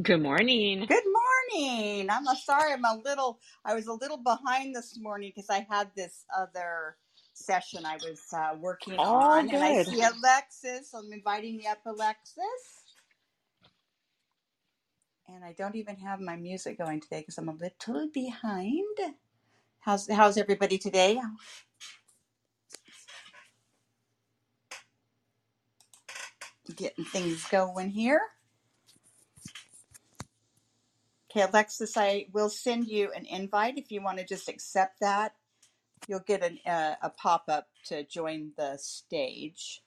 Good morning. Good morning. I'm uh, sorry I'm a little I was a little behind this morning because I had this other session I was uh, working All on and I good. see Alexis. I'm inviting you up Alexis. And I don't even have my music going today because I'm a little behind. How's how's everybody today? Getting things going here. Okay, Alexis, I will send you an invite if you want to just accept that. You'll get an, uh, a pop up to join the stage.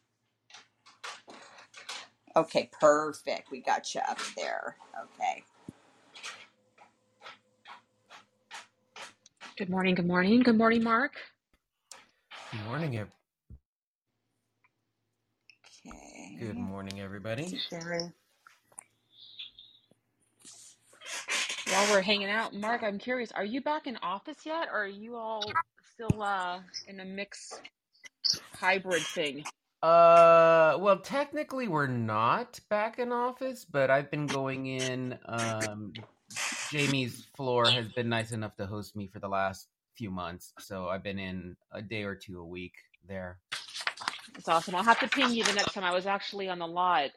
Okay, perfect. We got you up there. Okay. Good morning. Good morning. Good morning, Mark. Good morning, ev- good Okay. morning, everybody. Sherry. While we're hanging out, Mark, I'm curious, are you back in office yet, or are you all still uh, in a mix hybrid thing? Uh, well, technically, we're not back in office, but I've been going in. Um, Jamie's floor has been nice enough to host me for the last few months, so I've been in a day or two a week there. It's awesome. I'll have to ping you the next time. I was actually on the lot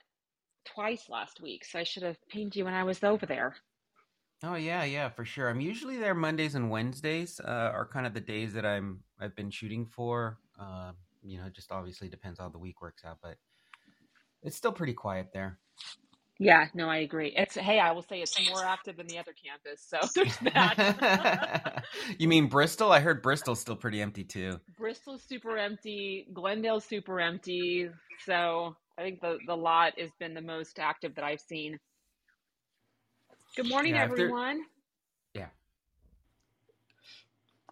twice last week, so I should have pinged you when I was over there. Oh yeah, yeah, for sure. I'm usually there Mondays and Wednesdays. Uh, are kind of the days that I'm I've been shooting for. Uh, you know, it just obviously depends how the week works out, but it's still pretty quiet there. Yeah, no, I agree. It's hey, I will say it's more active than the other campus, so there's that. you mean Bristol? I heard Bristol's still pretty empty too. Bristol's super empty, Glendale's super empty, so I think the the lot has been the most active that I've seen. Good morning, Yeah, everyone. yeah.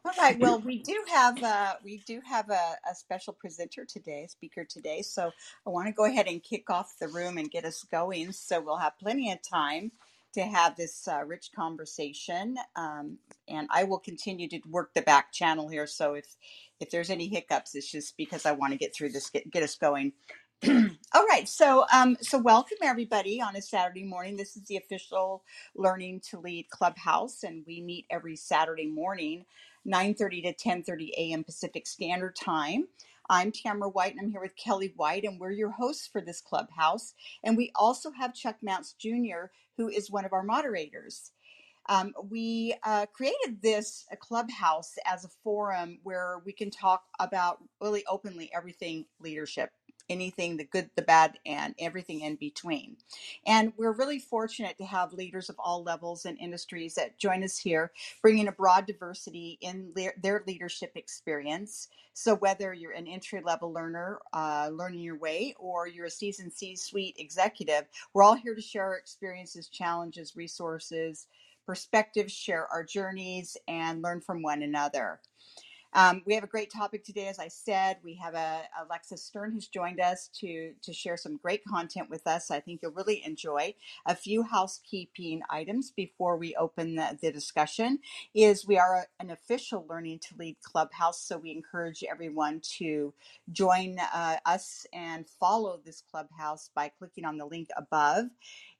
All right. Well, we do have uh, we do have a, a special presenter today, speaker today. So I want to go ahead and kick off the room and get us going. So we'll have plenty of time to have this uh, rich conversation. Um, and I will continue to work the back channel here. So if if there's any hiccups, it's just because I want to get through this, get get us going. All right, so um, so welcome everybody on a Saturday morning. This is the official Learning to Lead Clubhouse, and we meet every Saturday morning, 9:30 to 10:30 a.m. Pacific Standard Time. I'm Tamara White, and I'm here with Kelly White, and we're your hosts for this clubhouse. And we also have Chuck Mounts Jr., who is one of our moderators. Um, we uh, created this uh, clubhouse as a forum where we can talk about really openly everything leadership, anything the good, the bad, and everything in between. And we're really fortunate to have leaders of all levels and industries that join us here, bringing a broad diversity in their, their leadership experience. So, whether you're an entry level learner, uh, learning your way, or you're a seasoned C suite executive, we're all here to share our experiences, challenges, resources perspectives, share our journeys, and learn from one another. Um, we have a great topic today, as I said. We have a, Alexis Stern who's joined us to to share some great content with us. I think you'll really enjoy. A few housekeeping items before we open the, the discussion is we are an official Learning to Lead clubhouse, so we encourage everyone to join uh, us and follow this clubhouse by clicking on the link above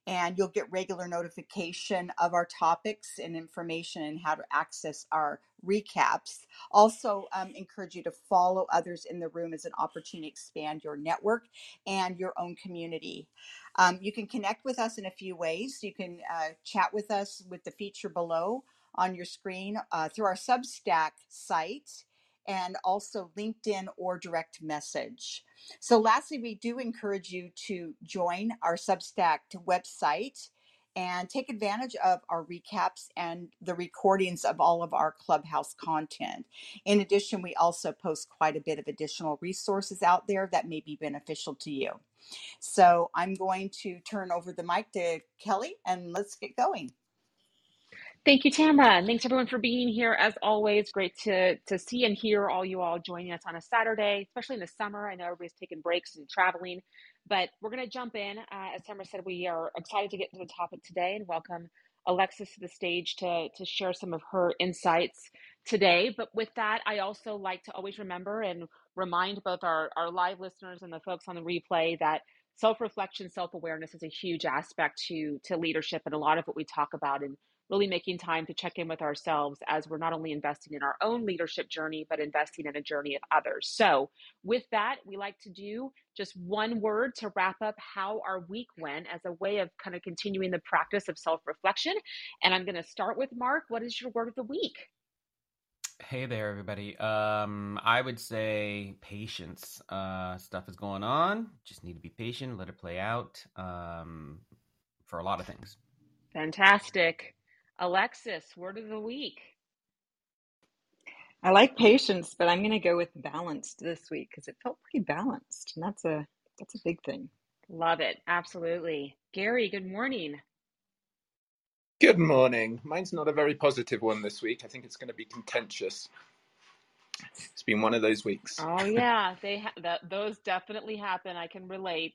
and you'll get regular notification of our topics and information and how to access our recaps. Also, um, encourage you to follow others in the room as an opportunity to expand your network and your own community. Um, you can connect with us in a few ways. You can uh, chat with us with the feature below on your screen uh, through our Substack site and also LinkedIn or direct message. So, lastly, we do encourage you to join our Substack website and take advantage of our recaps and the recordings of all of our clubhouse content. In addition, we also post quite a bit of additional resources out there that may be beneficial to you. So, I'm going to turn over the mic to Kelly and let's get going. Thank you, Tamara, and thanks everyone for being here. As always, great to to see and hear all you all joining us on a Saturday, especially in the summer. I know everybody's taking breaks and traveling, but we're going to jump in. Uh, as Tamara said, we are excited to get to the topic today and welcome Alexis to the stage to to share some of her insights today. But with that, I also like to always remember and remind both our our live listeners and the folks on the replay that self-reflection, self-awareness is a huge aspect to to leadership and a lot of what we talk about and really making time to check in with ourselves as we're not only investing in our own leadership journey but investing in a journey of others. So, with that, we like to do just one word to wrap up how our week went as a way of kind of continuing the practice of self-reflection. And I'm going to start with Mark. What is your word of the week? Hey there, everybody. Um, I would say patience. Uh, stuff is going on. Just need to be patient, let it play out. Um, for a lot of things. Fantastic. Alexis, word of the week. I like patience, but I'm going to go with balanced this week because it felt pretty balanced, and that's a that's a big thing. Love it. Absolutely. Gary, good morning. Good morning. Mine's not a very positive one this week. I think it's going to be contentious. It's been one of those weeks. Oh yeah, they ha- that those definitely happen. I can relate.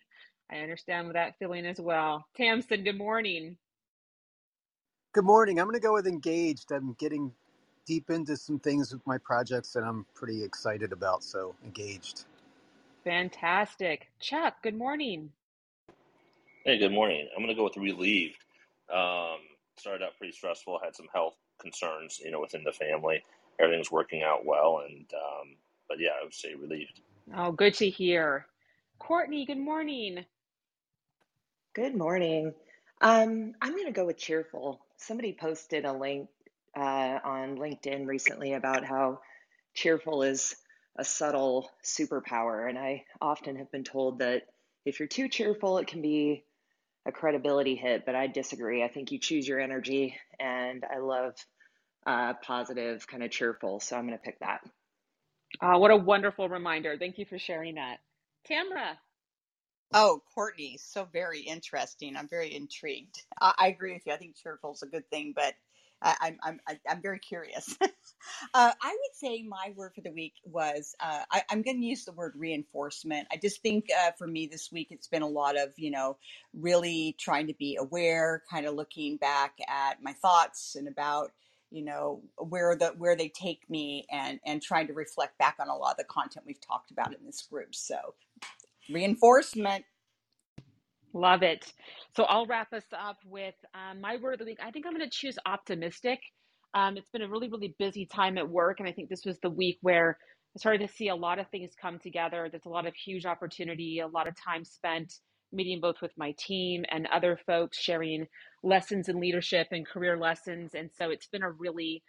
I understand that feeling as well. Tamsin, good morning. Good morning. I'm going to go with engaged. I'm getting deep into some things with my projects that I'm pretty excited about. So, engaged. Fantastic. Chuck, good morning. Hey, good morning. I'm going to go with relieved. Um, started out pretty stressful. Had some health concerns, you know, within the family. Everything's working out well, and um, but yeah, I would say relieved. Oh, good to hear. Courtney, good morning. Good morning. Um, I'm going to go with cheerful. Somebody posted a link uh, on LinkedIn recently about how cheerful is a subtle superpower. And I often have been told that if you're too cheerful, it can be a credibility hit, but I disagree. I think you choose your energy, and I love uh, positive, kind of cheerful. So I'm going to pick that. Uh, what a wonderful reminder. Thank you for sharing that. Tamara. Oh, Courtney, so very interesting. I'm very intrigued. I, I agree with you. I think cheerful is a good thing, but I, I'm I'm I- am very curious. uh, I would say my word for the week was uh, I, I'm going to use the word reinforcement. I just think uh, for me this week it's been a lot of you know really trying to be aware, kind of looking back at my thoughts and about you know where the where they take me and and trying to reflect back on a lot of the content we've talked about in this group. So reinforcement. Love it. So I'll wrap us up with um, my word of the week. I think I'm going to choose optimistic. Um, it's been a really, really busy time at work. And I think this was the week where I started to see a lot of things come together. There's a lot of huge opportunity, a lot of time spent meeting both with my team and other folks, sharing lessons in leadership and career lessons. And so it's been a really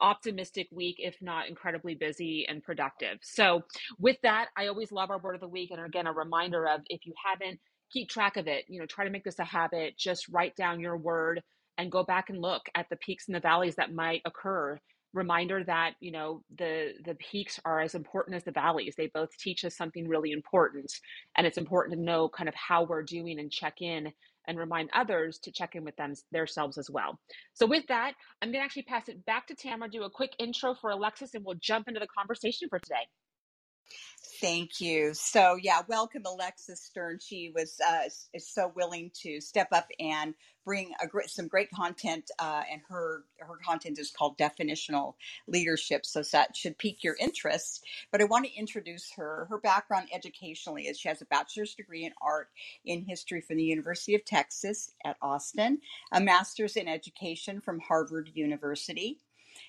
optimistic week, if not incredibly busy and productive. So, with that, I always love our word of the week. And again, a reminder of if you haven't, keep track of it. You know, try to make this a habit. Just write down your word and go back and look at the peaks and the valleys that might occur. Reminder that you know the the peaks are as important as the valleys. They both teach us something really important, and it's important to know kind of how we're doing and check in and remind others to check in with them themselves as well. So with that, I'm going to actually pass it back to Tamara, do a quick intro for Alexis, and we'll jump into the conversation for today. Thank you. So yeah, welcome Alexis Stern. She was uh, is so willing to step up and bring great, some great content, uh, and her her content is called definitional leadership. So that should pique your interest. But I want to introduce her. Her background educationally is she has a bachelor's degree in art in history from the University of Texas at Austin, a master's in education from Harvard University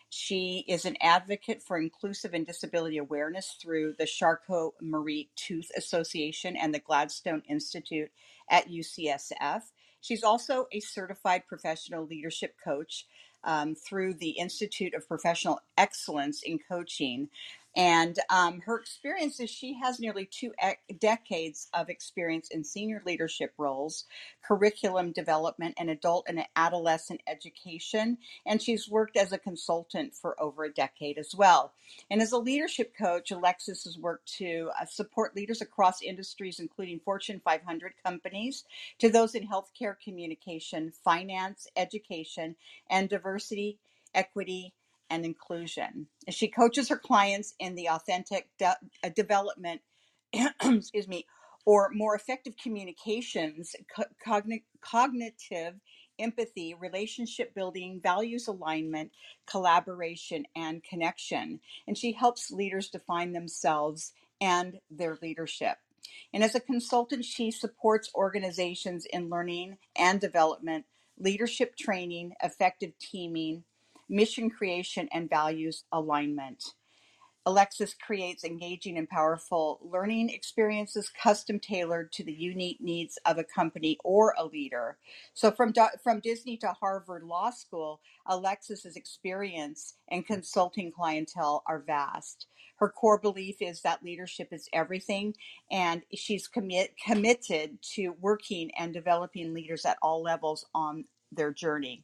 she is an advocate for inclusive and disability awareness through the Charcot Marie Tooth Association and the Gladstone Institute at UCSF. She's also a certified professional leadership coach um, through the Institute of Professional Excellence in Coaching. And um, her experience is she has nearly two e- decades of experience in senior leadership roles, curriculum development, and adult and adolescent education. And she's worked as a consultant for over a decade as well. And as a leadership coach, Alexis has worked to uh, support leaders across industries, including Fortune 500 companies, to those in healthcare, communication, finance, education, and diversity, equity, and inclusion. She coaches her clients in the authentic de- uh, development, excuse me, or more effective communications, co- cogn- cognitive empathy, relationship building, values alignment, collaboration, and connection. And she helps leaders define themselves and their leadership. And as a consultant, she supports organizations in learning and development, leadership training, effective teaming, mission creation, and values alignment. Alexis creates engaging and powerful learning experiences custom tailored to the unique needs of a company or a leader. So from from Disney to Harvard Law School, Alexis's experience and consulting clientele are vast. Her core belief is that leadership is everything and she's commit, committed to working and developing leaders at all levels on their journey.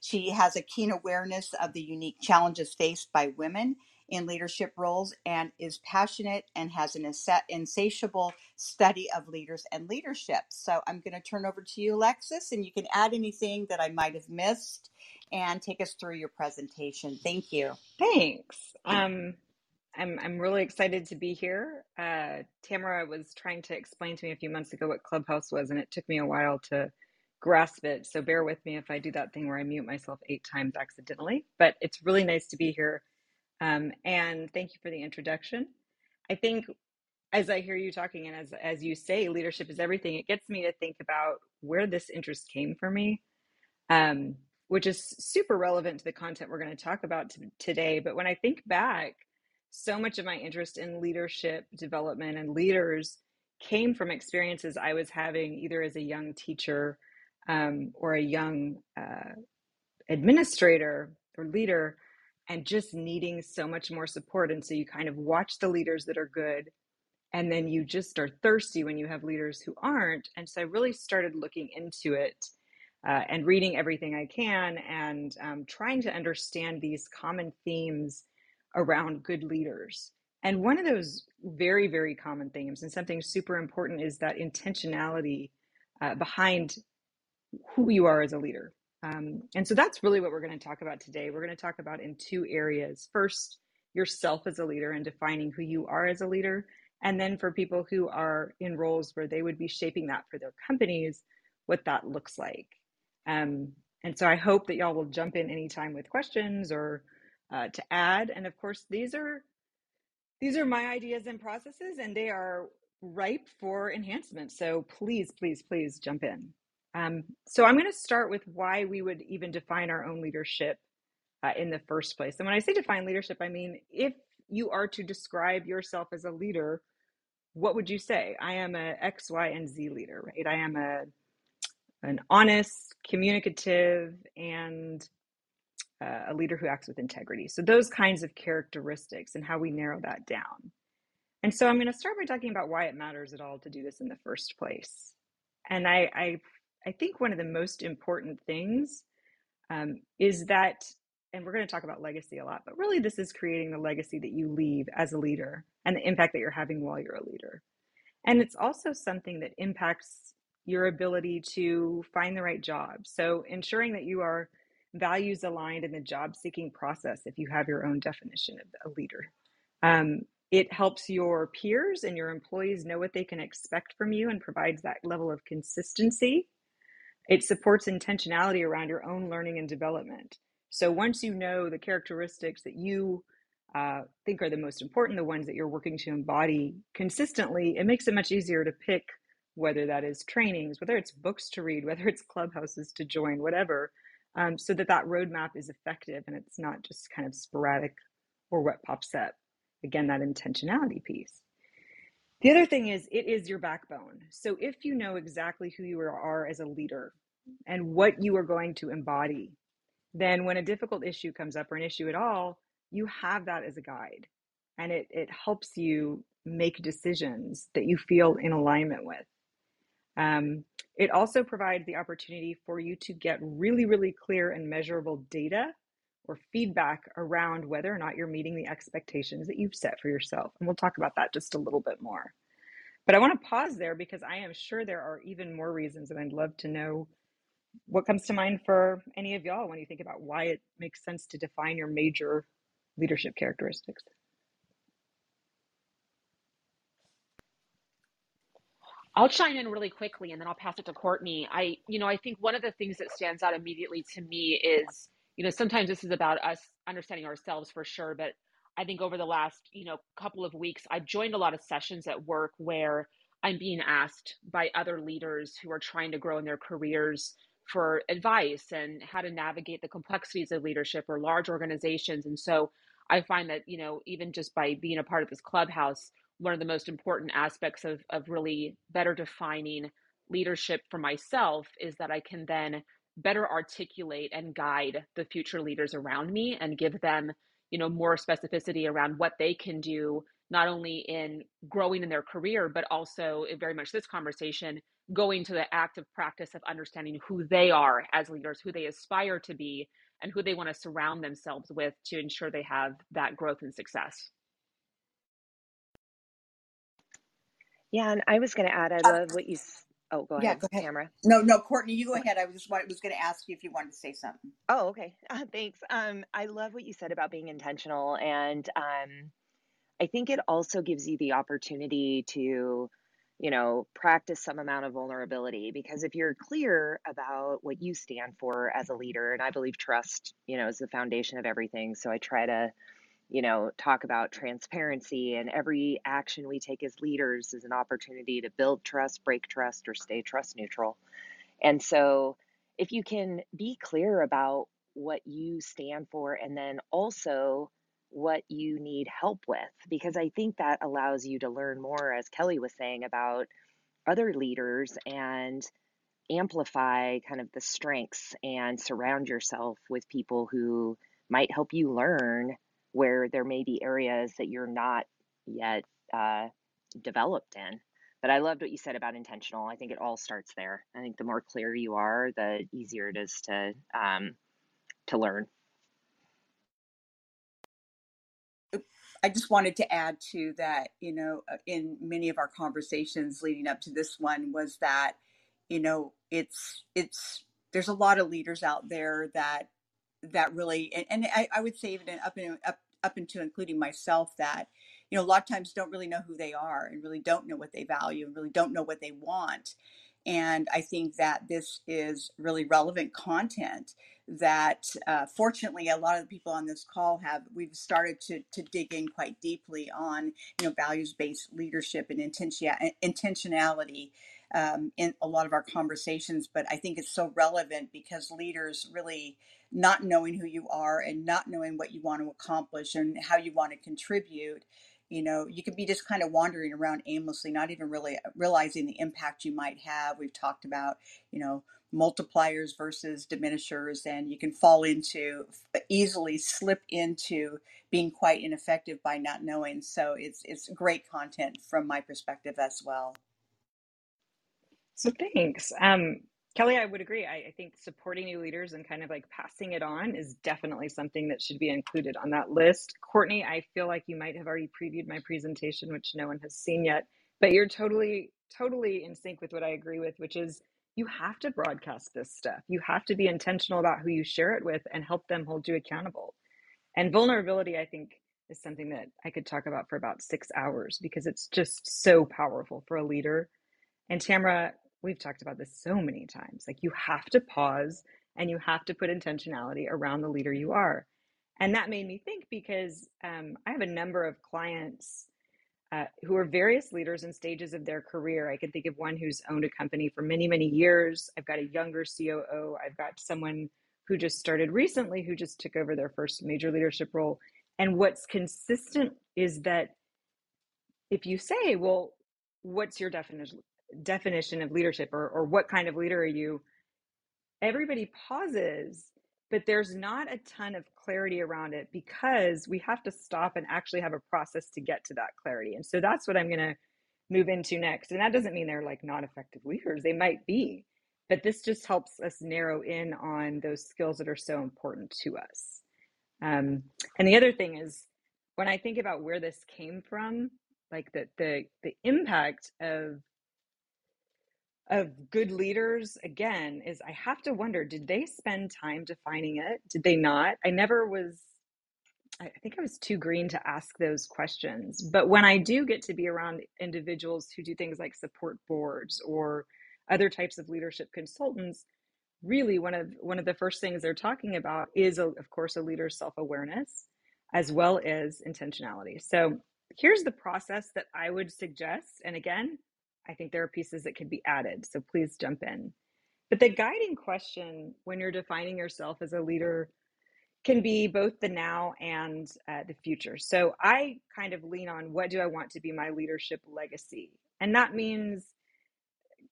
She has a keen awareness of the unique challenges faced by women in leadership roles and is passionate and has an insatiable study of leaders and leadership. So I'm going to turn over to you, Alexis, and you can add anything that I might have missed and take us through your presentation. Thank you. Thanks. Um, I'm I'm really excited to be here. Uh, Tamara was trying to explain to me a few months ago what Clubhouse was, and it took me a while to grasp it. So bear with me if I do that thing where I mute myself eight times accidentally. But it's really nice to be here um, and thank you for the introduction. I think as I hear you talking and as as you say, leadership is everything. It gets me to think about where this interest came for me, um, which is super relevant to the content we're going to talk about t- today. But when I think back, so much of my interest in leadership development and leaders came from experiences I was having either as a young teacher um, or a young uh, administrator or leader and just needing so much more support. And so you kind of watch the leaders that are good, and then you just are thirsty when you have leaders who aren't. And so I really started looking into it uh, and reading everything I can and um, trying to understand these common themes around good leaders. And one of those very, very common themes, and something super important, is that intentionality uh, behind who you are as a leader. Um, and so that's really what we're going to talk about today. We're going to talk about in two areas. First, yourself as a leader and defining who you are as a leader. And then for people who are in roles where they would be shaping that for their companies, what that looks like. Um, and so I hope that y'all will jump in anytime with questions or uh, to add. And of course, these are these are my ideas and processes, and they are ripe for enhancement. So please, please, please jump in. Um, so I'm going to start with why we would even define our own leadership uh, in the first place. And when I say define leadership, I mean if you are to describe yourself as a leader, what would you say? I am a X, Y, and Z leader, right? I am a an honest, communicative, and uh, a leader who acts with integrity. So those kinds of characteristics and how we narrow that down. And so I'm going to start by talking about why it matters at all to do this in the first place. And I, I I think one of the most important things um, is that, and we're going to talk about legacy a lot, but really this is creating the legacy that you leave as a leader and the impact that you're having while you're a leader. And it's also something that impacts your ability to find the right job. So ensuring that you are values aligned in the job seeking process if you have your own definition of a leader. Um, it helps your peers and your employees know what they can expect from you and provides that level of consistency it supports intentionality around your own learning and development. So once you know the characteristics that you uh, think are the most important, the ones that you're working to embody consistently, it makes it much easier to pick whether that is trainings, whether it's books to read, whether it's clubhouses to join, whatever, um, so that that roadmap is effective and it's not just kind of sporadic or what pops up. Again, that intentionality piece. The other thing is, it is your backbone. So if you know exactly who you are as a leader and what you are going to embody, then when a difficult issue comes up or an issue at all, you have that as a guide. And it, it helps you make decisions that you feel in alignment with. Um, it also provides the opportunity for you to get really, really clear and measurable data or feedback around whether or not you're meeting the expectations that you've set for yourself. And we'll talk about that just a little bit more. But I want to pause there because I am sure there are even more reasons, and I'd love to know what comes to mind for any of y'all when you think about why it makes sense to define your major leadership characteristics. I'll chime in really quickly and then I'll pass it to Courtney. I, you know, I think one of the things that stands out immediately to me is you know, sometimes this is about us understanding ourselves for sure, but I think over the last, you know, couple of weeks, I've joined a lot of sessions at work where I'm being asked by other leaders who are trying to grow in their careers for advice and how to navigate the complexities of leadership or large organizations. And so I find that, you know, even just by being a part of this clubhouse, one of the most important aspects of, of really better defining leadership for myself is that I can then better articulate and guide the future leaders around me and give them you know more specificity around what they can do not only in growing in their career but also very much this conversation going to the active practice of understanding who they are as leaders who they aspire to be and who they want to surround themselves with to ensure they have that growth and success Yeah, and I was going to add, I Uh, love what you. Oh, go yeah, ahead, go ahead. Tamara. No, no, Courtney, you go ahead. I was just was going to ask you if you wanted to say something. Oh, okay. Uh, thanks. Um, I love what you said about being intentional, and um, I think it also gives you the opportunity to, you know, practice some amount of vulnerability because if you're clear about what you stand for as a leader, and I believe trust, you know, is the foundation of everything. So I try to you know, talk about transparency and every action we take as leaders is an opportunity to build trust, break trust, or stay trust neutral. And so if you can be clear about what you stand for and then also what you need help with, because I think that allows you to learn more, as Kelly was saying, about other leaders and amplify kind of the strengths and surround yourself with people who might help you learn where there may be areas that you're not yet uh, developed in. But I loved what you said about intentional. I think it all starts there. I think the more clear you are, the easier it is to um, to learn. I just wanted to add to that, you know, uh, in many of our conversations leading up to this one was that, you know, it's it's there's a lot of leaders out there that that really and, and I, I, would say even up in up up into including myself that you know a lot of times don't really know who they are and really don't know what they value and really don't know what they want. And i think that this is really relevant content that uh, fortunately a lot of the people on this call have we've started to, to dig in quite deeply on you know values based leadership and intentionality um, in a lot of our conversations but i think it's so relevant because leaders really not knowing who you are and not knowing what you want to accomplish and how you want to contribute you know you could be just kind of wandering around aimlessly not even really realizing the impact you might have. We've talked about you know multipliers versus diminishers and you can fall into easily slip into being quite ineffective by not knowing. So it's it's great content from my perspective as well so thanks um Kelly, I would agree. I, I, think supporting new leaders and kind of like passing it on is definitely something that should be included on that list. Courtney, I feel like you might have already previewed my presentation, which no one has seen yet, but you're totally, totally in sync with what I agree with, which is you have to broadcast this stuff. You have to be intentional about who you share it with and help them hold you accountable. And vulnerability, I think, is something that I could talk about for about six hours because it's just so powerful for a leader. And Tamara, we've talked about this so many times. Like you have to pause and you have to put intentionality around the leader you are. And that made me think because um, I have a number of clients uh, who are various leaders in stages of their career. I can think of one who's owned a company for many, many years. I've got a younger COO. I've got someone who just started recently who just took over their first major leadership role. And what's consistent is that if you say, well, what's your definition definition of leadership or, or what kind of leader are you, everybody pauses, but there's not a ton of clarity around it because we have to stop and actually have a process to get to that clarity. And so that's what I'm going to move into next. And that doesn't mean they're like not effective leaders, they might be, but this just helps us narrow in on those skills that are so important to us. Um, and the other thing is, when I think about where this came from, like the the the impact of of good leaders again is I have to wonder did they spend time defining it? Did they not? I never was I think I was too green to ask those questions. But when I do get to be around individuals who do things like support boards or other types of leadership consultants, really one of one of the first things they're talking about is a, of course a leader's self-awareness as well as intentionality. So here's the process that I would suggest. And again, I think there are pieces that could be added. So please jump in. But the guiding question when you're defining yourself as a leader can be both the now and uh, the future. So I kind of lean on what do I want to be my leadership legacy? And that means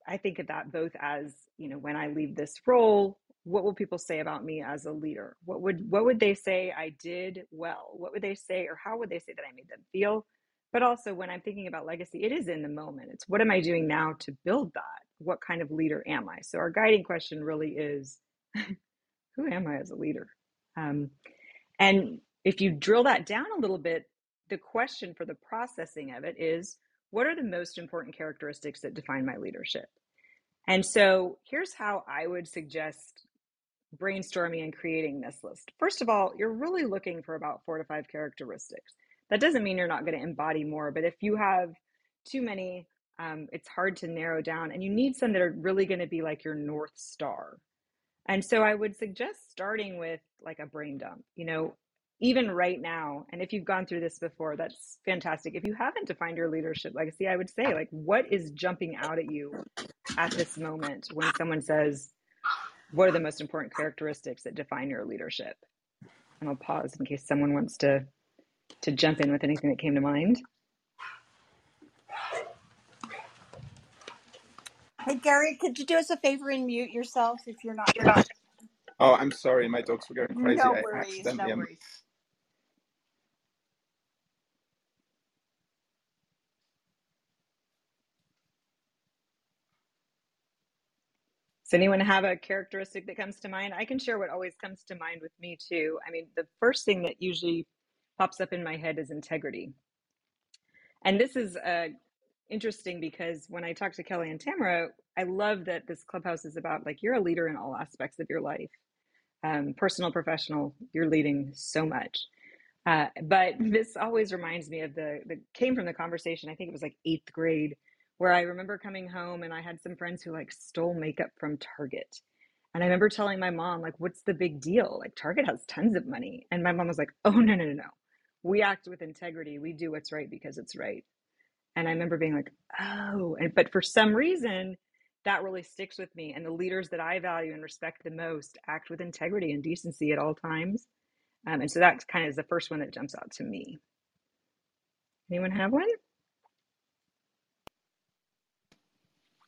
I think of that both as, you know, when I leave this role, what will people say about me as a leader? What would what would they say I did well? What would they say or how would they say that I made them feel? But also when I'm thinking about legacy, it is in the moment. It's what am I doing now to build that? What kind of leader am I? So our guiding question really is who am I as a leader? Um, and if you drill that down a little bit, the question for the processing of it is what are the most important characteristics that define my leadership? And so here's how I would suggest brainstorming and creating this list. First of all, you're really looking for about four to five characteristics. That doesn't mean you're not going to embody more, but if you have too many, um, it's hard to narrow down, and you need some that are really going to be like your North Star. And so I would suggest starting with like a brain dump. You know, even right now, and if you've gone through this before, that's fantastic. If you haven't defined your leadership legacy, I would say, like, what is jumping out at you at this moment when someone says, What are the most important characteristics that define your leadership? And I'll pause in case someone wants to to jump in with anything that came to mind. Hey Gary, could you do us a favor and mute yourself if you're not? You're not. Oh, I'm sorry, my dogs were going crazy. No I worries, accidentally no um, worries. Does anyone have a characteristic that comes to mind? I can share what always comes to mind with me too. I mean, the first thing that usually pops up in my head is integrity. And this is uh, interesting because when I talk to Kelly and Tamara, I love that this clubhouse is about like you're a leader in all aspects of your life, um, personal, professional. You're leading so much. Uh, but this always reminds me of the the came from the conversation. I think it was like eighth grade where I remember coming home and I had some friends who like stole makeup from Target. And I remember telling my mom, like, what's the big deal? Like, Target has tons of money. And my mom was like, oh, no, no, no, no. We act with integrity. We do what's right because it's right. And I remember being like, oh, and, but for some reason, that really sticks with me. And the leaders that I value and respect the most act with integrity and decency at all times. Um, and so that kind of is the first one that jumps out to me. Anyone have one?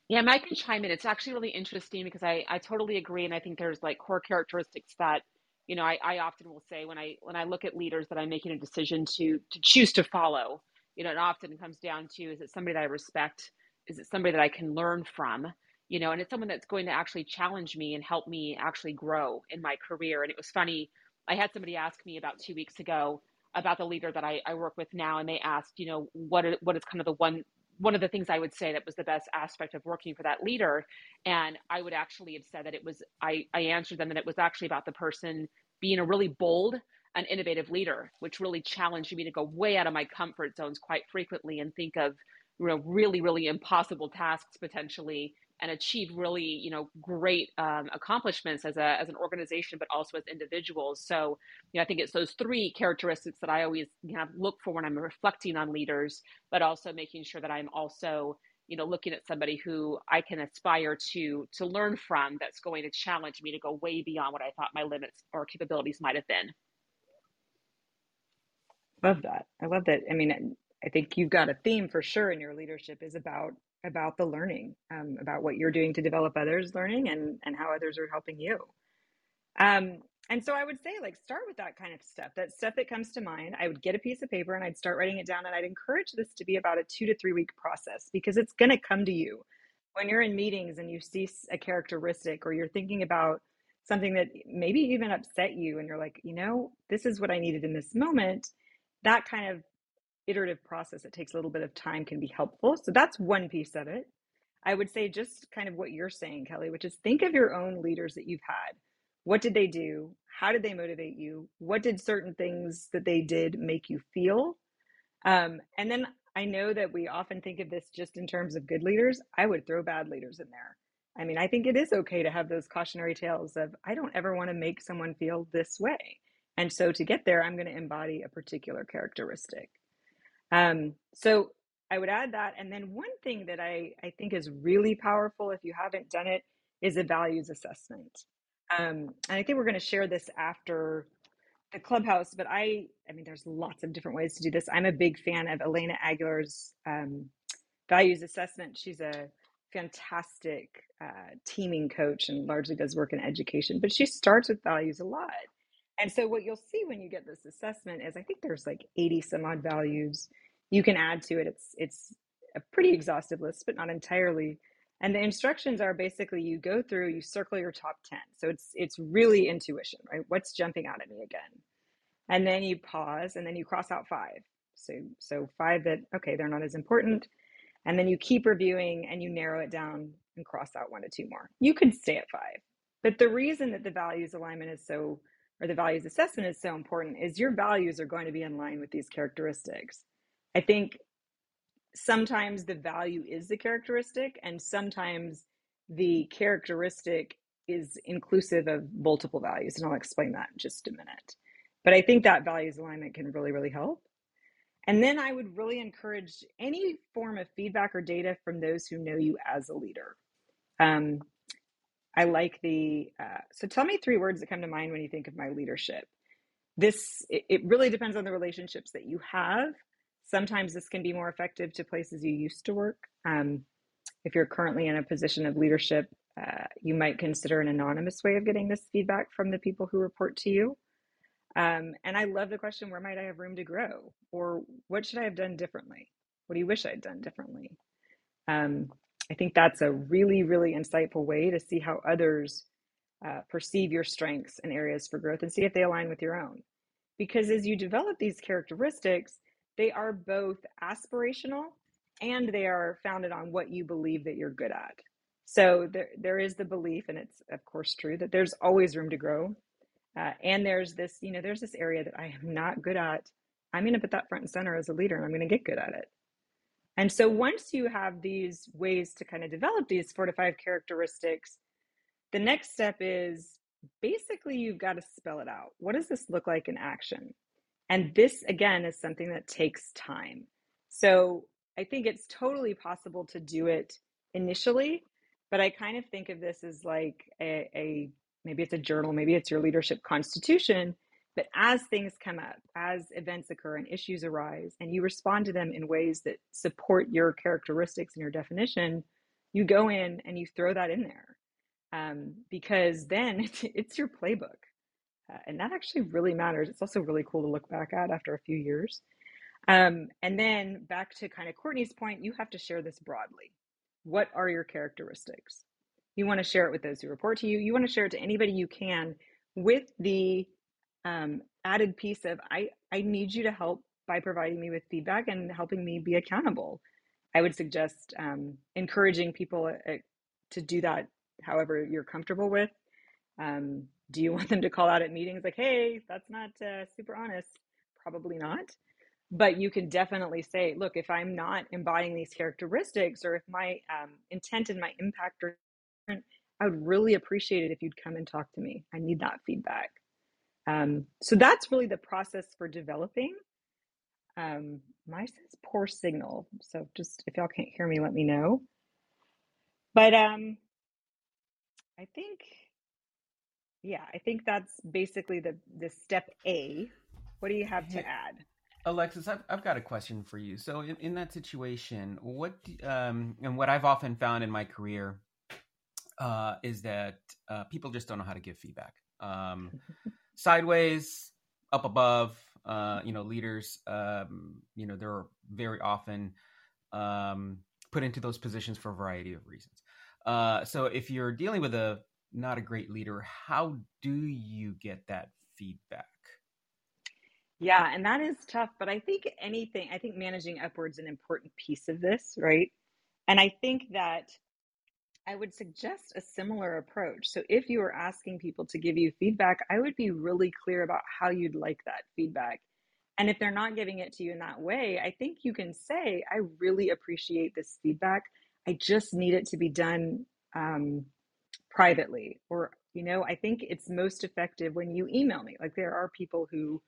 Yeah, Mike can chime in. It's actually really interesting because I, I totally agree. And I think there's like core characteristics that, you know, I, I often will say when I when I look at leaders that I'm making a decision to to choose to follow, you know, it often comes down to is it somebody that I respect? Is it somebody that I can learn from? You know, and it's someone that's going to actually challenge me and help me actually grow in my career. And it was funny, I had somebody ask me about two weeks ago about the leader that I, I work with now, and they asked, you know, what what is kind of the one one of the things I would say that was the best aspect of working for that leader. And I would actually have said that it was, I, I answered them that it was actually about the person being a really bold and innovative leader, which really challenged me to go way out of my comfort zones quite frequently and think of, you know, really, really impossible tasks potentially and achieve really you know great um, accomplishments as a as an organization but also as individuals so you know i think it's those three characteristics that i always look for when i'm reflecting on leaders but also making sure that i'm also you know looking at somebody who i can aspire to to learn from that's going to challenge me to go way beyond what i thought my limits or capabilities might have been Love that. I love that. I mean, I think you've got a theme for sure in your leadership is about about the learning, um, about what you're doing to develop others' learning and and how others are helping you. Um, and so I would say, like, start with that kind of stuff, that stuff that comes to mind. I would get a piece of paper and I'd start writing it down. And I'd encourage this to be about a two to three week process because it's going to come to you when you're in meetings and you see a characteristic or you're thinking about something that maybe even upset you and you're like, you know, this is what I needed in this moment. That kind of iterative process that takes a little bit of time can be helpful. So that's one piece of it. I would say just kind of what you're saying, Kelly, which is think of your own leaders that you've had. What did they do? How did they motivate you? What did certain things that they did make you feel? Um, and then I know that we often think of this just in terms of good leaders. I would throw bad leaders in there. I mean, I think it is okay to have those cautionary tales of, I don't ever want to make someone feel this way. And so to get there, I'm going to embody a particular characteristic. Um, so I would add that. And then one thing that I, I think is really powerful if you haven't done it is a values assessment. Um, and I think we're going to share this after the clubhouse, but I, I mean, there's lots of different ways to do this. I'm a big fan of Elena Aguilar's um, values assessment. She's a fantastic uh, teaming coach and largely does work in education, but she starts with values a lot. And so what you'll see when you get this assessment is I think there's like 80 some odd values you can add to it. It's it's a pretty exhaustive list, but not entirely. And the instructions are basically you go through, you circle your top 10. So it's it's really intuition, right? What's jumping out at me again? And then you pause and then you cross out five. So so five that okay, they're not as important. And then you keep reviewing and you narrow it down and cross out one to two more. You could stay at five. But the reason that the values alignment is so or the values assessment is so important is your values are going to be in line with these characteristics. I think sometimes the value is the characteristic, and sometimes the characteristic is inclusive of multiple values. And I'll explain that in just a minute. But I think that values alignment can really, really help. And then I would really encourage any form of feedback or data from those who know you as a leader. Um, I like the, uh, so tell me three words that come to mind when you think of my leadership. This, it, it really depends on the relationships that you have Sometimes this can be more effective to places you used to work. Um, if you're currently in a position of leadership, uh, you might consider an anonymous way of getting this feedback from the people who report to you. Um, and I love the question where might I have room to grow? Or what should I have done differently? What do you wish I'd done differently? Um, I think that's a really, really insightful way to see how others uh, perceive your strengths and areas for growth and see if they align with your own. Because as you develop these characteristics, they are both aspirational and they are founded on what you believe that you're good at. So there, there is the belief, and it's of course true that there's always room to grow. Uh, and there's this, you know, there's this area that I am not good at. I'm going to put that front and center as a leader, and I'm going to get good at it. And so once you have these ways to kind of develop these four to five characteristics, the next step is basically you've got to spell it out. What does this look like in action? And this, again, is something that takes time. So I think it's totally possible to do it initially, but I kind of think of this as like a, a maybe it's a journal, maybe it's your leadership constitution. But as things come up, as events occur and issues arise, and you respond to them in ways that support your characteristics and your definition, you go in and you throw that in there. Um, because then it's, it's your playbook. Uh, and that actually really matters. It's also really cool to look back at after a few years. Um, and then back to kind of Courtney's point, you have to share this broadly. What are your characteristics? You want to share it with those who report to you. You want to share it to anybody you can with the um, added piece of I, I need you to help by providing me with feedback and helping me be accountable. I would suggest um, encouraging people uh, to do that however you're comfortable with. Um, do you want them to call out at meetings like, hey, that's not uh, super honest? Probably not. But you can definitely say, look, if I'm not embodying these characteristics or if my um, intent and my impact are different, I would really appreciate it if you'd come and talk to me. I need that feedback. Um, so that's really the process for developing. Um, my says poor signal. So just if y'all can't hear me, let me know. But um, I think yeah, I think that's basically the the step A. What do you have to add? Alexis, I've, I've got a question for you. So, in, in that situation, what um, and what I've often found in my career uh, is that uh, people just don't know how to give feedback. Um, sideways, up above, uh, you know, leaders, um, you know, they're very often um, put into those positions for a variety of reasons. Uh, so, if you're dealing with a not a great leader, how do you get that feedback? Yeah, and that is tough, but I think anything, I think managing upwards is an important piece of this, right? And I think that I would suggest a similar approach. So if you were asking people to give you feedback, I would be really clear about how you'd like that feedback. And if they're not giving it to you in that way, I think you can say, I really appreciate this feedback. I just need it to be done um, privately or you know i think it's most effective when you email me like there are people who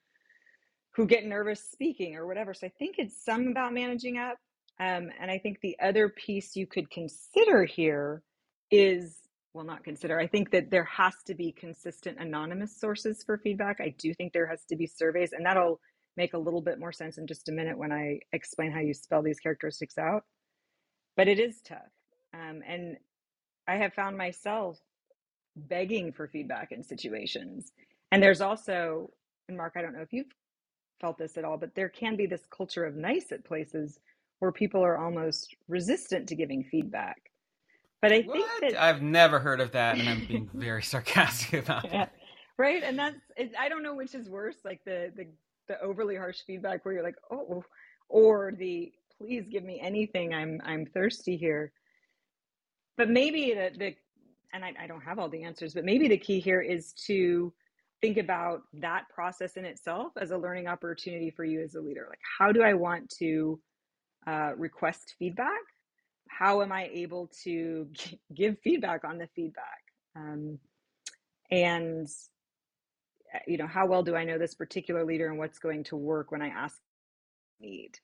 who get nervous speaking or whatever so i think it's some about managing up um, and i think the other piece you could consider here is well not consider i think that there has to be consistent anonymous sources for feedback i do think there has to be surveys and that'll make a little bit more sense in just a minute when i explain how you spell these characteristics out but it is tough um, and I have found myself begging for feedback in situations. And there's also, and Mark, I don't know if you've felt this at all, but there can be this culture of nice at places where people are almost resistant to giving feedback. But I what? think that I've never heard of that, and I'm being very sarcastic about yeah, it. right, and that's it, I don't know which is worse, like the the the overly harsh feedback where you're like, oh, or the please give me anything, I'm I'm thirsty here but maybe the, the and I, I don't have all the answers, but maybe the key here is to think about that process in itself as a learning opportunity for you as a leader. Like, how do I want to uh, request feedback? How am I able to g- give feedback on the feedback? Um, and uh, you know, how well do I know this particular leader and what's going to work when I ask need?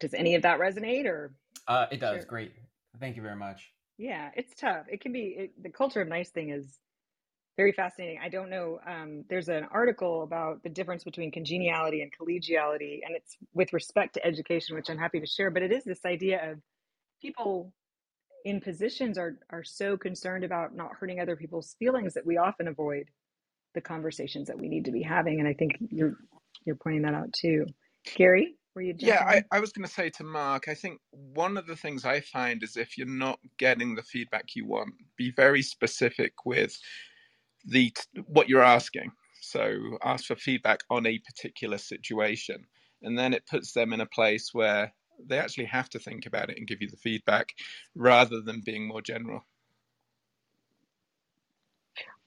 Does any of that resonate or Uh, it does. sure? Great. Thank you very much. Yeah, it's tough. It can be it, the culture of nice thing is very fascinating. I don't know. Um, there's an article about the difference between congeniality and collegiality, and it's with respect to education, which I'm happy to share. But it is this idea of people in positions are are so concerned about not hurting other people's feelings that we often avoid the conversations that we need to be having. And I think you're you're pointing that out too. Gary, were you Yeah, I. I was going to say to Mark, I think one of the things I find is if you're not getting the feedback you want, be very specific with the what you're asking. So ask for feedback on a particular situation, and then it puts them in a place where they actually have to think about it and give you the feedback rather than being more general.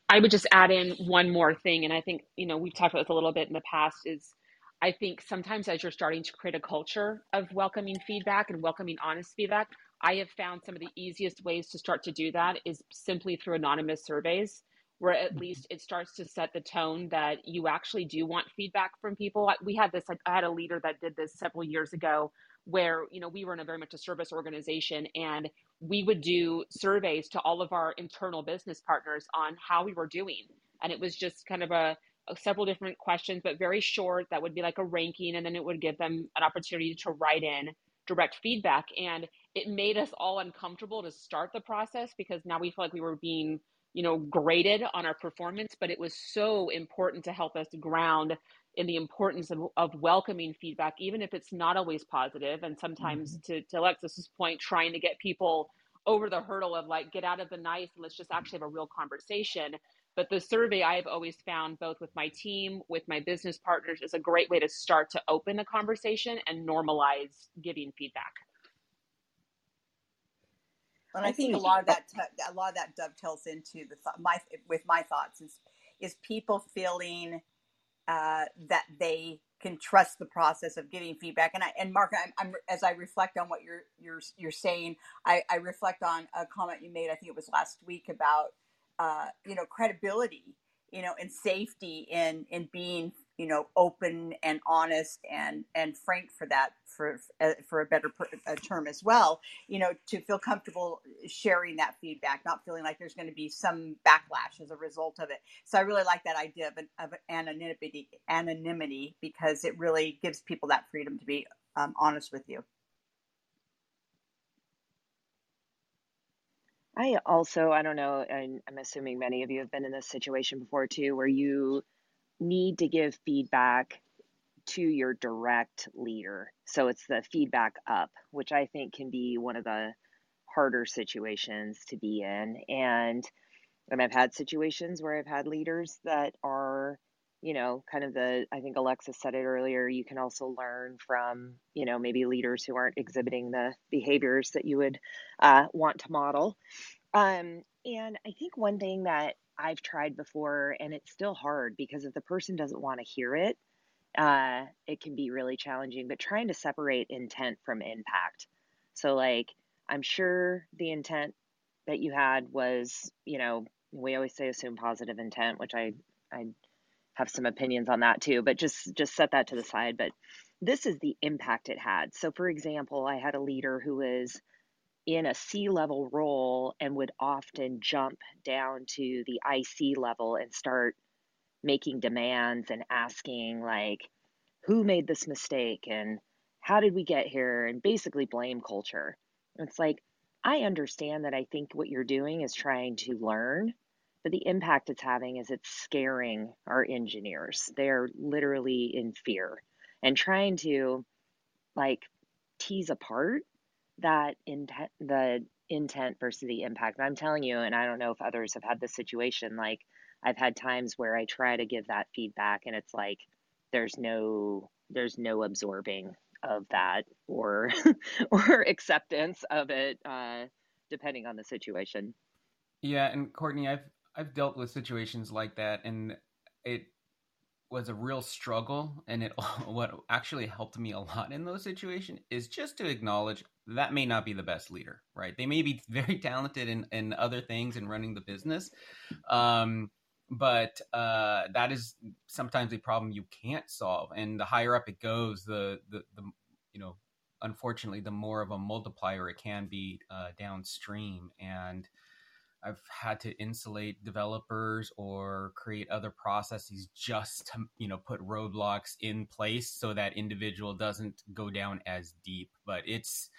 I would just add in one more thing, and I think you know we've talked about this a little bit in the past. Is I think sometimes as you're starting to create a culture of welcoming feedback and welcoming honest feedback, I have found some of the easiest ways to start to do that is simply through anonymous surveys, where at mm-hmm. least it starts to set the tone that you actually do want feedback from people. We had this, I had a leader that did this several years ago where, you know, we were in a very much a service organization and we would do surveys to all of our internal business partners on how we were doing. And it was just kind of a, a several different questions, but very short. That would be like a ranking, and then it would give them an opportunity to write in direct feedback. And it made us all uncomfortable to start the process because now we feel like we were being, you know, graded on our performance. But it was so important to help us ground in the importance of, of welcoming feedback, even if it's not always positive. And sometimes, mm-hmm. to, to Alexis's point, trying to get people over the hurdle of like, get out of the nice and let's just actually have a real conversation. But the survey I've always found, both with my team, with my business partners, is a great way to start to open the conversation and normalize giving feedback. And I I think a lot of that a lot of that dovetails into the th- my with my thoughts is is people feeling uh, that they can trust the process of giving feedback. And I and Mark, I'm, I'm as I reflect on what you're you're you're saying, I, I reflect on a comment you made. I think it was last week about uh, you know credibility, you know, and safety in in being you know open and honest and and frank for that for uh, for a better per, a term as well you know to feel comfortable sharing that feedback not feeling like there's going to be some backlash as a result of it. So i really like that idea of, of anonymity anonymity because it really gives people that freedom to be um, honest with you. I also, I don't know, and I'm assuming many of you have been in this situation before too, where you need to give feedback to your direct leader. So it's the feedback up, which I think can be one of the harder situations to be in. And, and I've had situations where I've had leaders that are, you know, kind of the, I think Alexis said it earlier, you can also learn from, you know, maybe leaders who aren't exhibiting the behaviors that you would uh, want to model. Um, and I think one thing that I've tried before, and it's still hard because if the person doesn't want to hear it, uh, it can be really challenging. But trying to separate intent from impact. So, like, I'm sure the intent that you had was, you know, we always say assume positive intent, which I I have some opinions on that too, but just just set that to the side. But this is the impact it had. So, for example, I had a leader who was in a C level role and would often jump down to the IC level and start making demands and asking, like, who made this mistake and how did we get here? And basically blame culture. It's like, I understand that I think what you're doing is trying to learn, but the impact it's having is it's scaring our engineers. They're literally in fear and trying to like tease apart that intent the intent versus the impact. I'm telling you, and I don't know if others have had this situation, like I've had times where I try to give that feedback and it's like there's no there's no absorbing of that or or acceptance of it uh, depending on the situation. Yeah, and Courtney, I've I've dealt with situations like that and it was a real struggle and it what actually helped me a lot in those situations is just to acknowledge that may not be the best leader right? They may be very talented in, in other things and running the business um, but uh, that is sometimes a problem you can't solve. And the higher up it goes the the, the you know unfortunately the more of a multiplier it can be uh, downstream. And I've had to insulate developers or create other processes just to, you know, put roadblocks in place so that individual doesn't go down as deep. But it's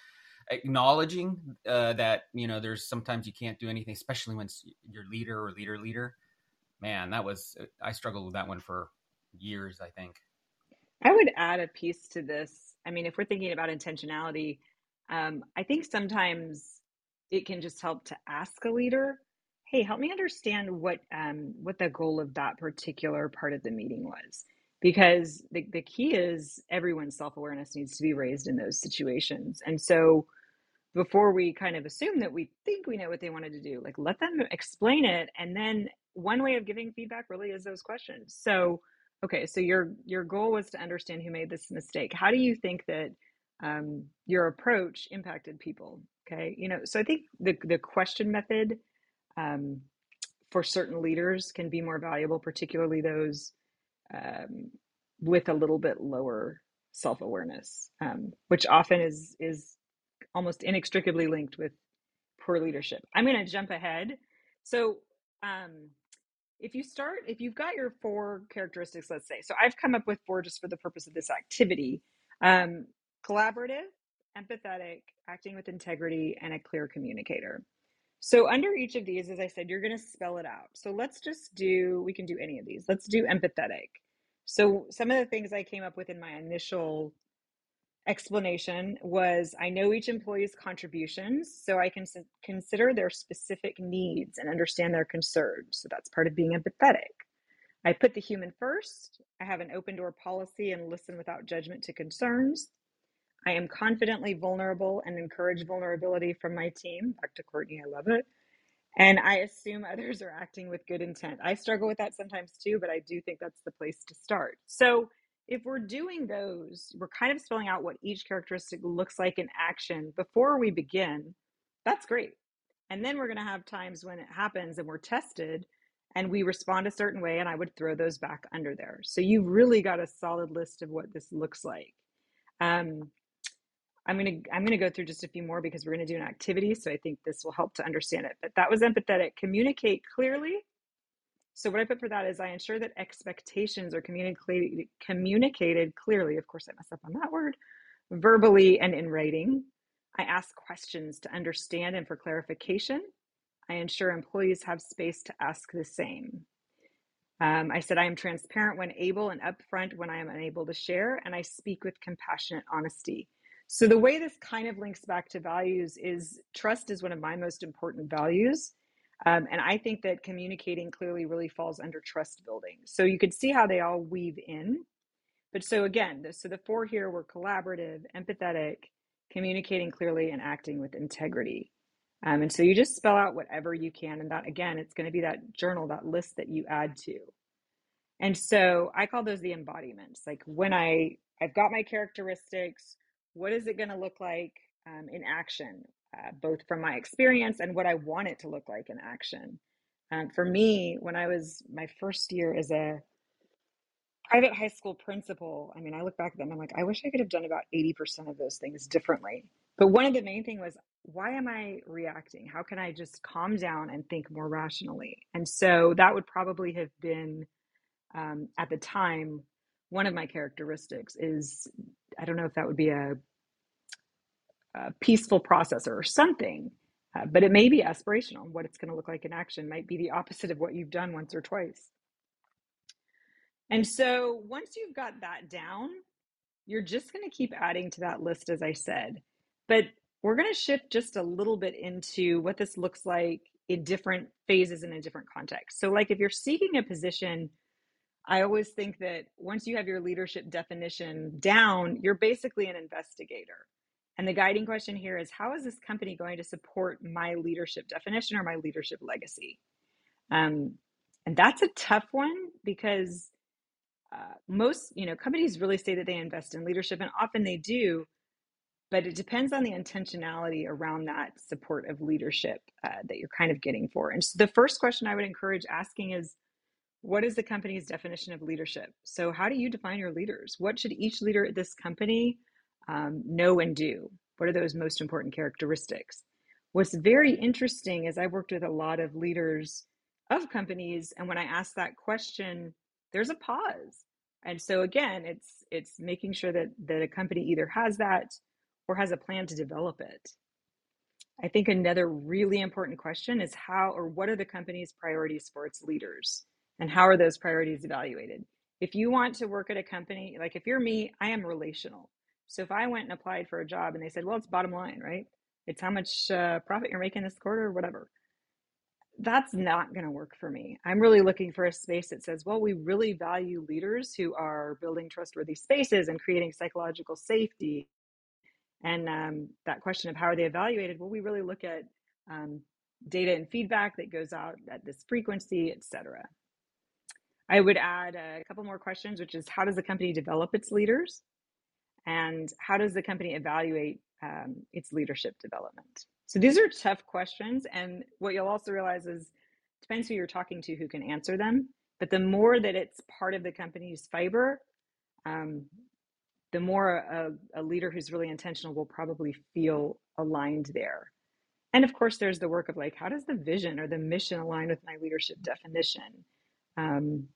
acknowledging uh, that, you know, there's sometimes you can't do anything, especially when you're leader or leader leader. Man, that was, I struggled with that one for years, I think. I would add a piece to this. I mean, if we're thinking about intentionality, um, I think sometimes it can just help to ask a leader, "Hey, help me understand what um, what the goal of that particular part of the meeting was." Because the, the key is everyone's self awareness needs to be raised in those situations. And so before we kind of assume that we think we know what they wanted to do, like let them explain it. And then one way of giving feedback really is those questions. So, okay, so your your goal was to understand who made this mistake. How do you think that um, your approach impacted people? Okay, you know, so I think the the question method um, for certain leaders can be more valuable, particularly those um, with a little bit lower self awareness, um, which often is is almost inextricably linked with poor leadership. I'm going to jump ahead. So, um, if you start, if you've got your four characteristics, let's say, so I've come up with four just for the purpose of this activity: um, collaborative, empathetic, acting with integrity, and a clear communicator. So, under each of these, as I said, you're going to spell it out. So, let's just do, we can do any of these. Let's do empathetic. So, some of the things I came up with in my initial explanation was I know each employee's contributions, so I can consider their specific needs and understand their concerns. So, that's part of being empathetic. I put the human first. I have an open door policy and listen without judgment to concerns. I am confidently vulnerable and encourage vulnerability from my team. Back to Courtney, I love it. And I assume others are acting with good intent. I struggle with that sometimes too, but I do think that's the place to start. So if we're doing those, we're kind of spelling out what each characteristic looks like in action before we begin. That's great. And then we're going to have times when it happens and we're tested and we respond a certain way, and I would throw those back under there. So you've really got a solid list of what this looks like. Um, I'm gonna I'm gonna go through just a few more because we're gonna do an activity, so I think this will help to understand it. But that was empathetic. Communicate clearly. So what I put for that is I ensure that expectations are communicated communicated clearly. Of course, I mess up on that word, verbally and in writing. I ask questions to understand and for clarification. I ensure employees have space to ask the same. Um, I said I am transparent when able and upfront when I am unable to share, and I speak with compassionate honesty. So the way this kind of links back to values is trust is one of my most important values. Um, and I think that communicating clearly really falls under trust building. So you could see how they all weave in. But so again, so the four here were collaborative, empathetic, communicating clearly, and acting with integrity. Um, and so you just spell out whatever you can. And that, again, it's going to be that journal, that list that you add to. And so I call those the embodiments. Like when I, I've got my characteristics, what is it going to look like um, in action? uh, both from my experience and what I want it to look like in action. Um, for me, when I was my first year as a private high school principal, I mean, I look back at them, I'm like, I wish I could have done about 80% of those things differently. But one of the main thing was, why am I reacting? How can I just calm down and think more rationally? And so that would probably have been, um, at the time, one of my characteristics is, I don't know if that would be a, a peaceful processor or something, uh, but it may be aspirational. What it's going to look like in action might be the opposite of what you've done once or twice. And so once you've got that down, you're just going to keep adding to that list, as I said. But we're going to shift just a little bit into what this looks like in different phases and in different contexts. So, like if you're seeking a position, I always think that once you have your leadership definition down, you're basically an investigator. And the guiding question here is how is this company going to support my leadership definition or my leadership legacy? Um, and that's a tough one because uh, most you know companies really say that they invest in leadership and often they do but it depends on the intentionality around that support of leadership uh, that you're kind of getting for and so the first question i would encourage asking is what is the company's definition of leadership? So how do you define your leaders? What should each leader at this company um, know and do? What are those most important characteristics? What's very interesting is i've worked with a lot of leaders of companies and when i ask that question there's a pause. And so again, it's it's making sure that that a company either has that or has a plan to develop it. I think another really important question is how or what are the company's priorities for its leaders and how are those priorities evaluated? If you want to work at a company, like if you're me, I am relational. So if I went and applied for a job and they said, well, it's bottom line, right? It's how much uh, profit you're making this quarter or whatever that's not going to work for me. I'm really looking for a space that says, well, we really value leaders who are building trustworthy spaces and creating psychological safety. And um, that question of how are they evaluated? Well, we really look at um, data and feedback that goes out at this frequency, et cetera. I would add a couple more questions, which is how does the company develop its leaders? And how does the company evaluate um, its leadership development? So these are tough questions. And what you'll also realize is depends who you're talking to who can answer them. But the more that it's part of the company's fiber, um, the more a, a leader who's really intentional will probably feel aligned there. And of course, there's the work of like, how does the vision or the mission align with my leadership definition? Um,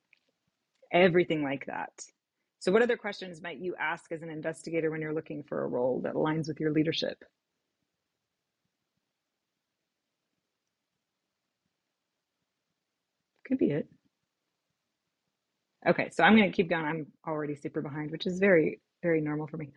everything like that. So, what other questions might you ask as an investigator when you're looking for a role that aligns with your leadership? Could be it. Okay, so I'm going to keep going. I'm already super behind, which is very, very normal for me.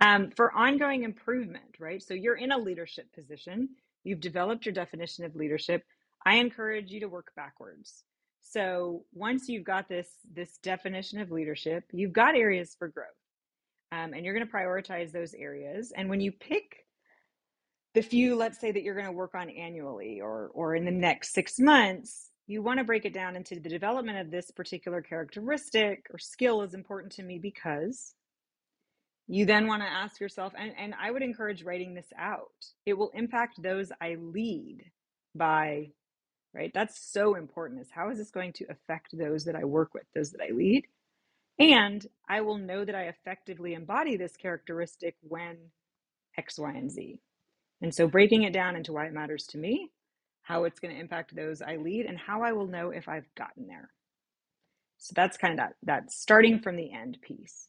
Um, for ongoing improvement, right? So you're in a leadership position. You've developed your definition of leadership. I encourage you to work backwards. So once you've got this this definition of leadership, you've got areas for growth, um, and you're going to prioritize those areas. And when you pick the few, let's say that you're going to work on annually or or in the next six months, you want to break it down into the development of this particular characteristic or skill is important to me because you then want to ask yourself and, and i would encourage writing this out it will impact those i lead by right that's so important is how is this going to affect those that i work with those that i lead and i will know that i effectively embody this characteristic when x y and z and so breaking it down into why it matters to me how it's going to impact those I lead, and how I will know if I've gotten there. So that's kind of that that starting from the end piece.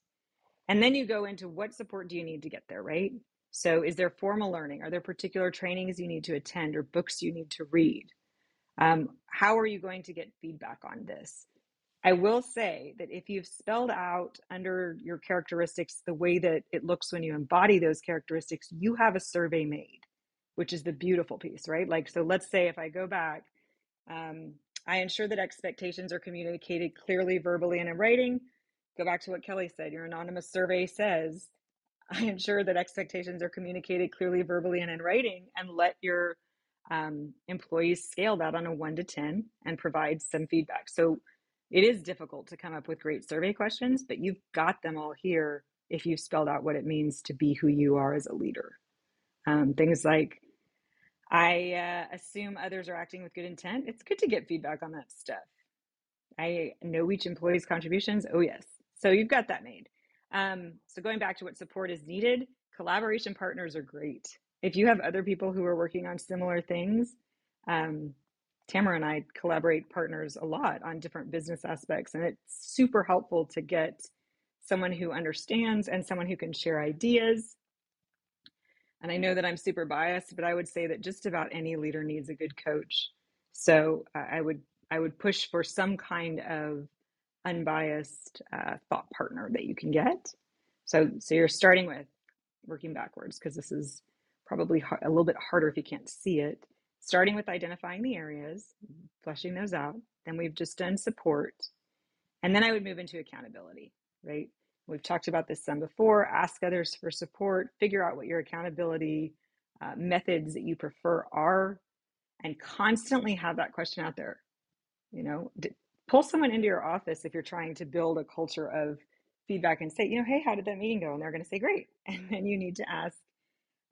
And then you go into what support do you need to get there, right? So is there formal learning? Are there particular trainings you need to attend or books you need to read? Um, how are you going to get feedback on this? I will say that if you've spelled out under your characteristics the way that it looks when you embody those characteristics, you have a survey made which is the beautiful piece, right? Like, so let's say if I go back, um, I ensure that expectations are communicated clearly, verbally, and in writing. Go back to what Kelly said. Your anonymous survey says, I ensure that expectations are communicated clearly, verbally, and in writing, and let your um, employees scale that on a one to 10 and provide some feedback. So it is difficult to come up with great survey questions, but you've got them all here if you've spelled out what it means to be who you are as a leader. Um, things like I uh, assume others are acting with good intent. It's good to get feedback on that stuff. I know each employee's contributions. Oh, yes. So you've got that made. Um, so going back to what support is needed, collaboration partners are great. If you have other people who are working on similar things, um, Tamara and I collaborate partners a lot on different business aspects, and it's super helpful to get someone who understands and someone who can share ideas. And I know that I'm super biased, but I would say that just about any leader needs a good coach. So uh, I would I would push for some kind of unbiased uh, thought partner that you can get. So so you're starting with working backwards because this is probably a little bit harder if you can't see it starting with identifying the areas, fleshing those out. Then we've just done support. And then I would move into accountability, right? We've talked about this some before. Ask others for support, figure out what your accountability uh, methods that you prefer are, and constantly have that question out there. You know, d- pull someone into your office if you're trying to build a culture of feedback and say, you know, hey, how did that meeting go? And they're going to say, great. And then you need to ask,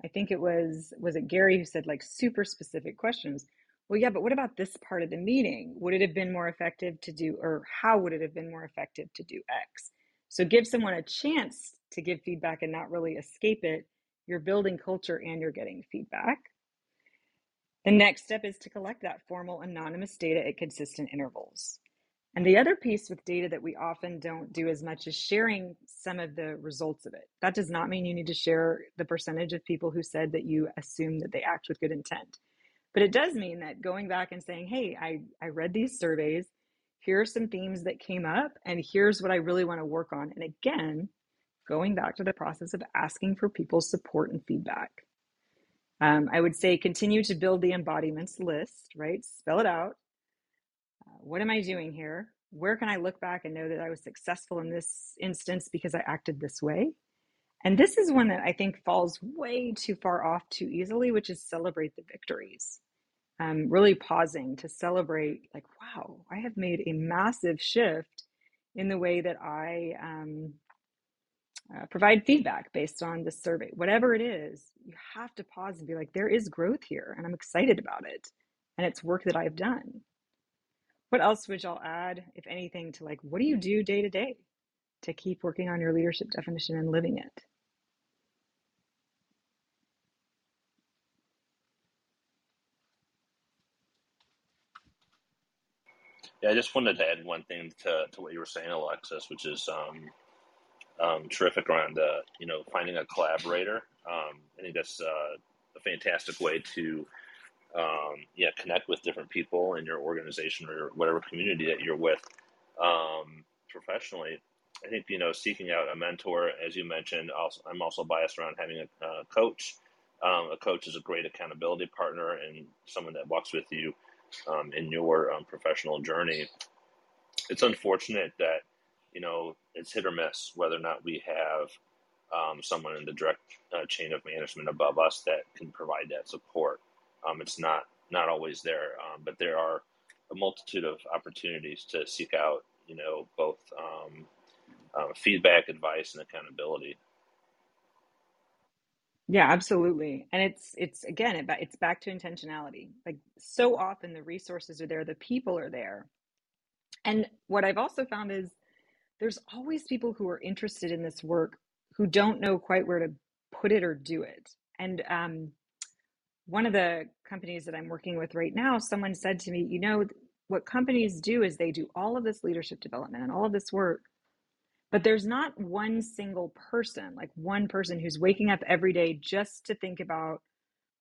I think it was was it Gary who said like super specific questions. Well, yeah, but what about this part of the meeting? Would it have been more effective to do, or how would it have been more effective to do X? So give someone a chance to give feedback and not really escape it. You're building culture and you're getting feedback. The next step is to collect that formal anonymous data at consistent intervals. And the other piece with data that we often don't do as much is sharing some of the results of it. That does not mean you need to share the percentage of people who said that you assume that they act with good intent. But it does mean that going back and saying, hey, I, I read these surveys, here are some themes that came up, and here's what I really want to work on. And again, going back to the process of asking for people's support and feedback. Um, I would say continue to build the embodiments list, right? Spell it out what am I doing here? Where can I look back and know that I was successful in this instance because I acted this way? And this is one that I think falls way too far off too easily, which is celebrate the victories. Um, really pausing to celebrate, like, wow, I have made a massive shift in the way that I um, uh, provide feedback based on the survey. Whatever it is, you have to pause and be like, there is growth here, and I'm excited about it. And it's work that I've done. What else would y'all add, if anything, to like what do you do day to day to keep working on your leadership definition and living it? Yeah, I just wanted to add one thing to, to what you were saying, Alexis, which is um, um, terrific around uh, you know finding a collaborator. Um, I think that's uh, a fantastic way to um, yeah, connect with different people in your organization or whatever community that you're with um, professionally. I think you know seeking out a mentor, as you mentioned. Also, I'm also biased around having a, coach. Um, a coach is a great accountability partner and someone that walks with you um, in your um, professional journey. It's unfortunate that you know it's hit or miss whether or not we have um, someone in the direct uh, chain of management above us that can provide that support. Um, it's not not always there, um, but there are a multitude of opportunities to seek out, you know, both um, uh, feedback, advice, and accountability. Yeah, absolutely. And it's it's again it, it's back to intentionality. Like so often the resources are there, the people are there. And what I've also found is there's always people who are interested in this work who don't know quite where to put it or do it. And um, one of the companies that I'm working with right now, someone said to me, you know, what companies do is they do all of this leadership development and all of this work, but there's not one single person, like one person who's waking up every day just to think about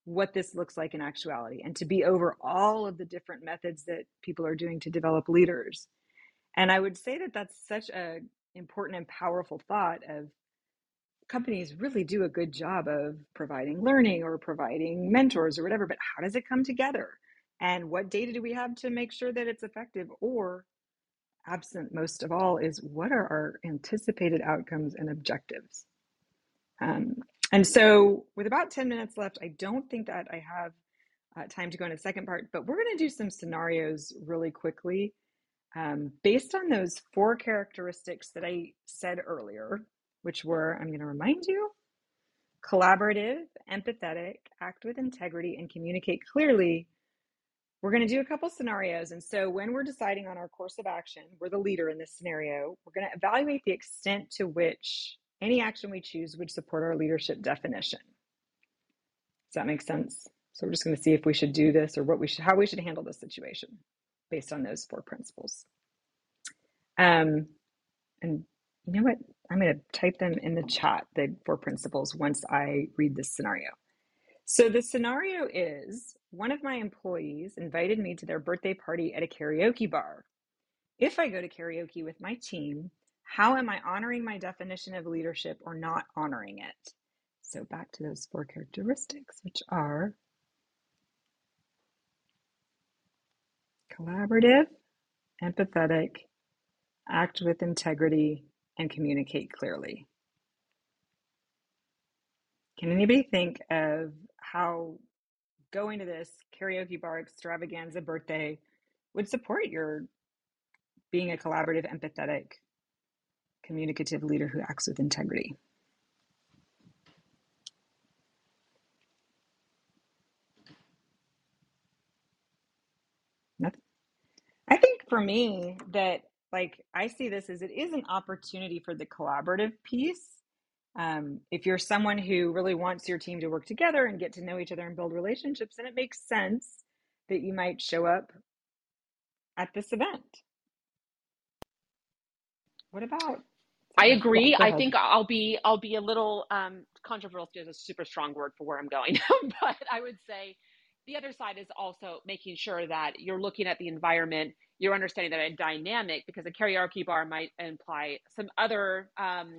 what this looks like in actuality and to be over all of the different methods that people are doing to develop leaders. And I would say that that's such a important and powerful thought of companies really do a good job of providing learning or providing mentors or whatever, but how does it come together? And what data do we have to make sure that it's effective? Or, absent most of all, is what are our anticipated outcomes and objectives? Um, and so, with about 10 minutes left, I don't think that I have uh, time to go into the second part, but we're going to do some scenarios really quickly. Um, based on those four characteristics that I said earlier, which were, I'm going to remind you, collaborative, empathetic, act with integrity, and communicate clearly. We're going to do a couple scenarios. And so, when we're deciding on our course of action, we're the leader in this scenario. We're going to evaluate the extent to which any action we choose would support our leadership definition. Does that make sense? So, we're just going to see if we should do this or what we should, how we should handle this situation based on those four principles. Um, and you know what? I'm going to type them in the chat, the four principles, once I read this scenario. So the scenario is one of my employees invited me to their birthday party at a karaoke bar. If I go to karaoke with my team, how am I honoring my definition of leadership or not honoring it? So back to those four characteristics, which are collaborative, empathetic, act with integrity, and communicate clearly. Can anybody think of how going to this karaoke bar extravaganza birthday would support your being a collaborative, empathetic, communicative leader who acts with integrity? Nothing. I think for me that like I see this as it is an opportunity for the collaborative piece. Um, if you're someone who really wants your team to work together and get to know each other and build relationships, then it makes sense that you might show up at this event. What about? I agree. I think I'll be I'll be a little um, controversial. Is a super strong word for where I'm going, but I would say the other side is also making sure that you're looking at the environment you're understanding that a dynamic because a karaoke bar might imply some other um,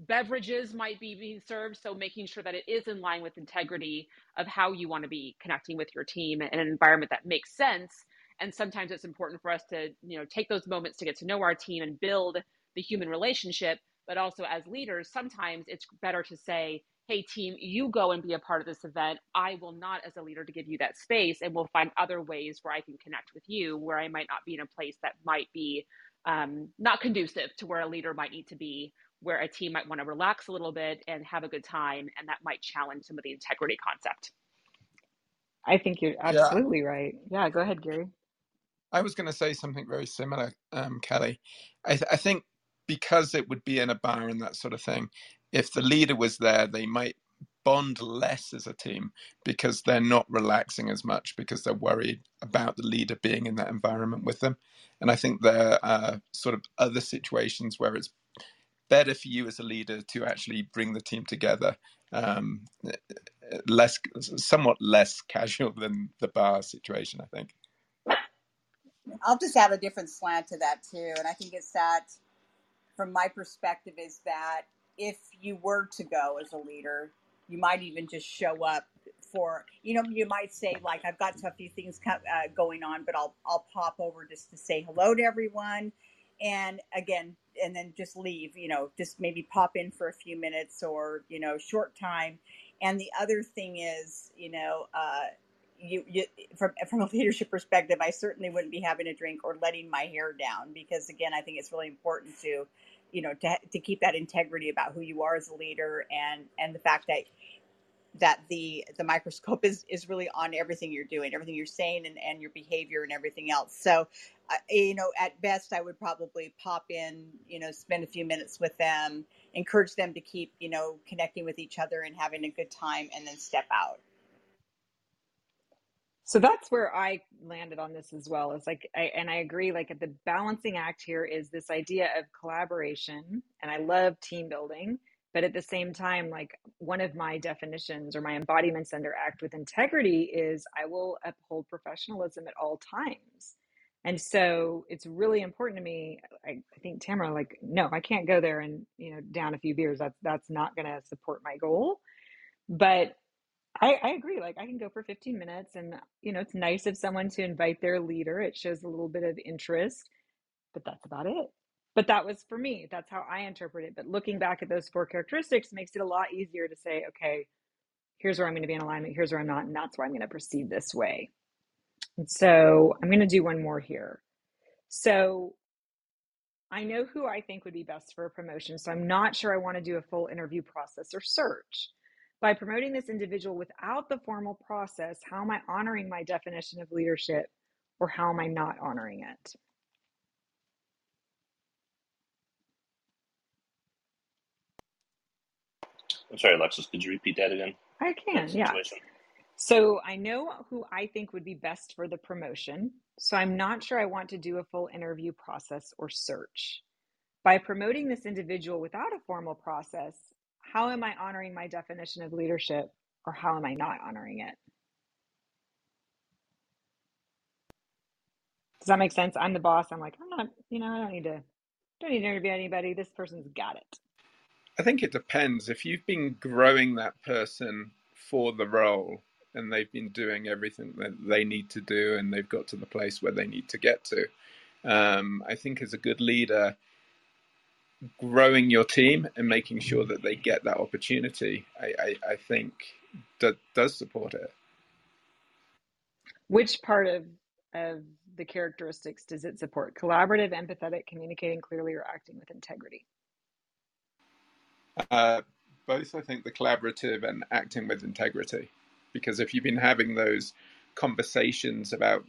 beverages might be being served. So making sure that it is in line with integrity of how you want to be connecting with your team in an environment that makes sense. And sometimes it's important for us to you know take those moments to get to know our team and build the human relationship. But also as leaders sometimes it's better to say hey team you go and be a part of this event. I will not as a leader to give you that space and we'll find other ways where i can connect with you where i might not be in a place that might be um, not conducive to where a leader might need to be where a team might want to relax a little bit and have a good time and that might challenge some of the integrity concept. I think you're absolutely yeah. right. Yeah go ahead gary. I was going to say something very similar um, kelly. I, th- I think because it would be in a bar and that sort of thing if the leader was there, they might bond less as a team because they're not relaxing as much because they're worried about the leader being in that environment with them. And I think there are sort of other situations where it's better for you as a leader to actually bring the team together, um, less, somewhat less casual than the bar situation. I think. I'll just add a different slant to that too, and I think it's that, from my perspective, is that if you were to go as a leader, you might even just show up for you know you might say like I've got a few things uh, going on, but I'll I'll pop over just to say hello to everyone, and again and then just leave. You know, just maybe pop in for a few minutes or you know short time. And the other thing is, you know, uh, you, you from from a leadership perspective, I certainly wouldn't be having a drink or letting my hair down because again, I think it's really important to you know to, to keep that integrity about who you are as a leader and and the fact that that the the microscope is is really on everything you're doing everything you're saying and, and your behavior and everything else. So uh, you know at best i would probably pop in you know spend a few minutes with them encourage them to keep you know connecting with each other and having a good time and then step out so that's where I landed on this as well. Is like, I, and I agree. Like, the balancing act here is this idea of collaboration, and I love team building. But at the same time, like one of my definitions or my embodiments under act with integrity is I will uphold professionalism at all times. And so it's really important to me. I, I think Tamara, like, no, I can't go there and you know down a few beers. That's that's not going to support my goal. But I, I agree. Like I can go for 15 minutes and uh, you know, it's nice of someone to invite their leader. It shows a little bit of interest, but that's about it. But that was for me. That's how I interpret it. But looking back at those four characteristics makes it a lot easier to say, okay, here's where I'm going to be in alignment, here's where I'm not, and that's where I'm going to proceed this way. And so I'm going to do one more here. So I know who I think would be best for a promotion. So I'm not sure I want to do a full interview process or search. By promoting this individual without the formal process, how am I honoring my definition of leadership or how am I not honoring it? I'm sorry, Alexis, could you repeat that again? I can, yeah. So I know who I think would be best for the promotion. So I'm not sure I want to do a full interview process or search. By promoting this individual without a formal process, how am I honoring my definition of leadership or how am I not honoring it? Does that make sense? I'm the boss. I'm like, I'm not, you know, I don't need to don't need to interview anybody. This person's got it. I think it depends. If you've been growing that person for the role and they've been doing everything that they need to do and they've got to the place where they need to get to, um, I think as a good leader, growing your team and making sure that they get that opportunity, I, I, I think that does support it. Which part of of the characteristics does it support? Collaborative, empathetic, communicating clearly, or acting with integrity? Uh, both, I think, the collaborative and acting with integrity. Because if you've been having those conversations about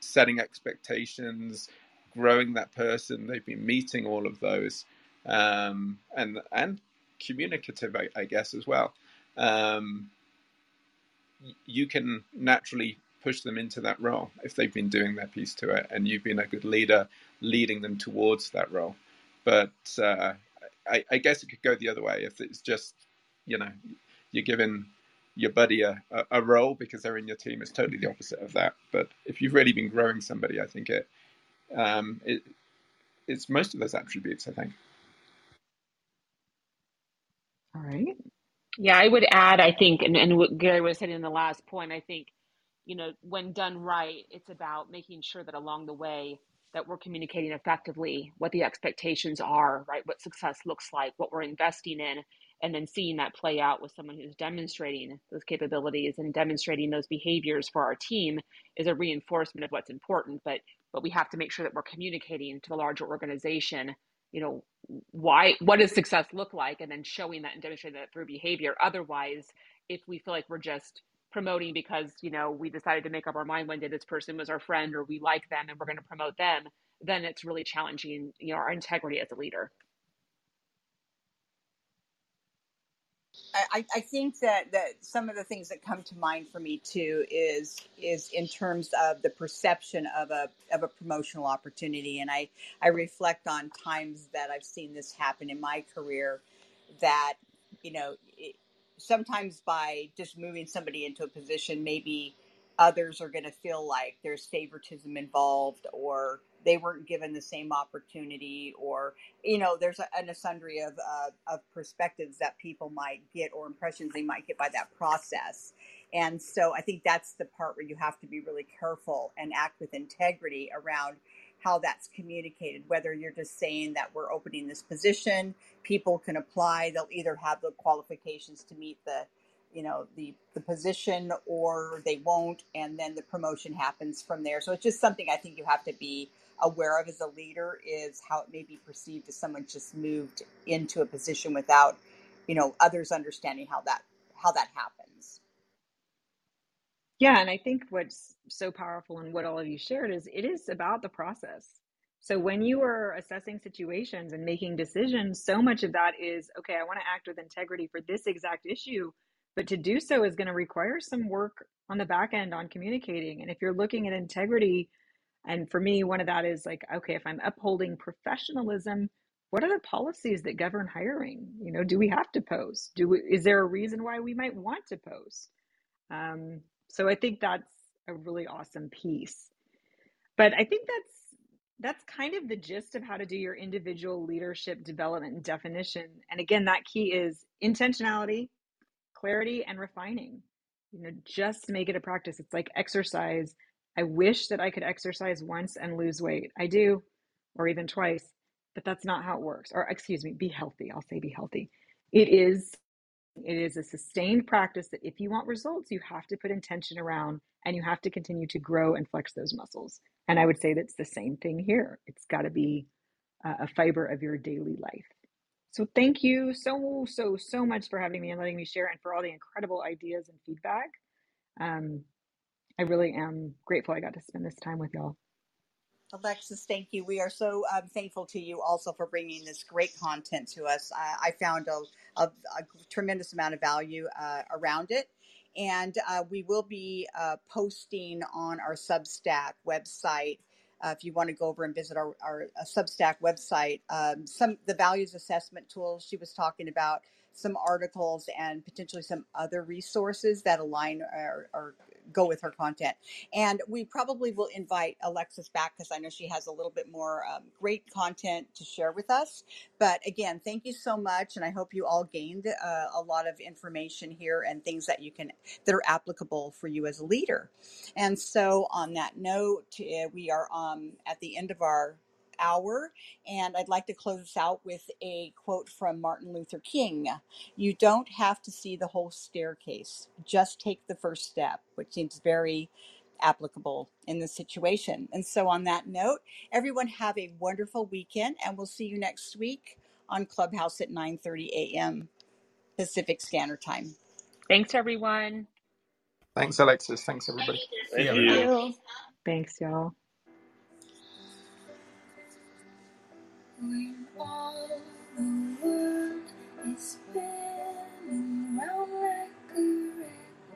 setting expectations, growing that person, they've been meeting all of those, um, and and communicative, I, I guess, as well. Um, you can naturally push them into that role if they've been doing their piece to it, and you've been a good leader leading them towards that role. But uh, I, I, guess it could go the other way if it's just, you know, you're giving your buddy a, a, role because they're in your team. It's totally the opposite of that. But if you've really been growing somebody, I think it, um, it it's most of those attributes. I think. All right. Yeah, I would add, I think, and, and what Gary was saying in the last point, I think, you know, when done right, it's about making sure that along the way that we're communicating effectively what the expectations are, right? What success looks like, what we're investing in, and then seeing that play out with someone who's demonstrating those capabilities and demonstrating those behaviors for our team is a reinforcement of what's important. But but we have to make sure that we're communicating to the larger organization you know why what does success look like? And then showing that and demonstrating that through behavior. Otherwise if we feel like we're just promoting because you know we decided to make up our mind one day this person was our friend or we like them and we're going to promote them then it's really challenging you know our integrity as a leader I, I think that, that some of the things that come to mind for me too is is in terms of the perception of a of a promotional opportunity, and I I reflect on times that I've seen this happen in my career, that you know it, sometimes by just moving somebody into a position, maybe others are going to feel like there's favoritism involved or they weren't given the same opportunity or you know there's a, an sundry of, uh, of perspectives that people might get or impressions they might get by that process. And so i think that's the part where you have to be really careful and act with integrity around how that's communicated whether you're just saying that we're opening this position people can apply they'll either have the qualifications to meet the you know the the position or they won't and then the promotion happens from there. So it's just something i think you have to be aware of as a leader is how it may be perceived as someone just moved into a position without you know others understanding how that how that happens. Yeah and i think what's so powerful and what all of you shared is it is about the process. So when you are assessing situations and making decisions so much of that is okay i want to act with integrity for this exact issue but to do so is going to require some work on the back end on communicating. And if you're looking at integrity and for me, one of that is like, okay, if I'm upholding professionalism, what are the policies that govern hiring? You know, do we have to post? Do we, is there a reason why we might want to post? Um, so I think that's a really awesome piece. But I think that's that's kind of the gist of how to do your individual leadership development and definition. And again, that key is intentionality, clarity, and refining. You know, just make it a practice. It's like exercise I wish that I could exercise once and lose weight. I do, or even twice, but that's not how it works. Or excuse me, be healthy. I'll say be healthy. It is it is a sustained practice that if you want results, you have to put intention around and you have to continue to grow and flex those muscles. And I would say that's the same thing here. It's got to be a fiber of your daily life. So thank you so, so, so much for having me and letting me share and for all the incredible ideas and feedback. Um, I really am grateful I got to spend this time with y'all. Alexis, thank you. We are so um, thankful to you also for bringing this great content to us. I, I found a, a, a, tremendous amount of value uh, around it. And uh, we will be uh, posting on our Substack website. Uh, if you want to go over and visit our, our uh, Substack website, um, some the values assessment tools she was talking about, some articles, and potentially some other resources that align or, or go with her content. And we probably will invite Alexis back because I know she has a little bit more um, great content to share with us. But again, thank you so much, and I hope you all gained uh, a lot of information here and things that you can that are applicable for you as a leader. And so, on that note, uh, we are um, at the end of our hour. And I'd like to close this out with a quote from Martin Luther King You don't have to see the whole staircase, just take the first step, which seems very applicable in this situation. And so, on that note, everyone have a wonderful weekend, and we'll see you next week on Clubhouse at 9 30 a.m. Pacific Standard Time. Thanks, everyone. Thanks, Alexis. Thanks, everybody. Thank you. you. Thanks, y'all. When all the world is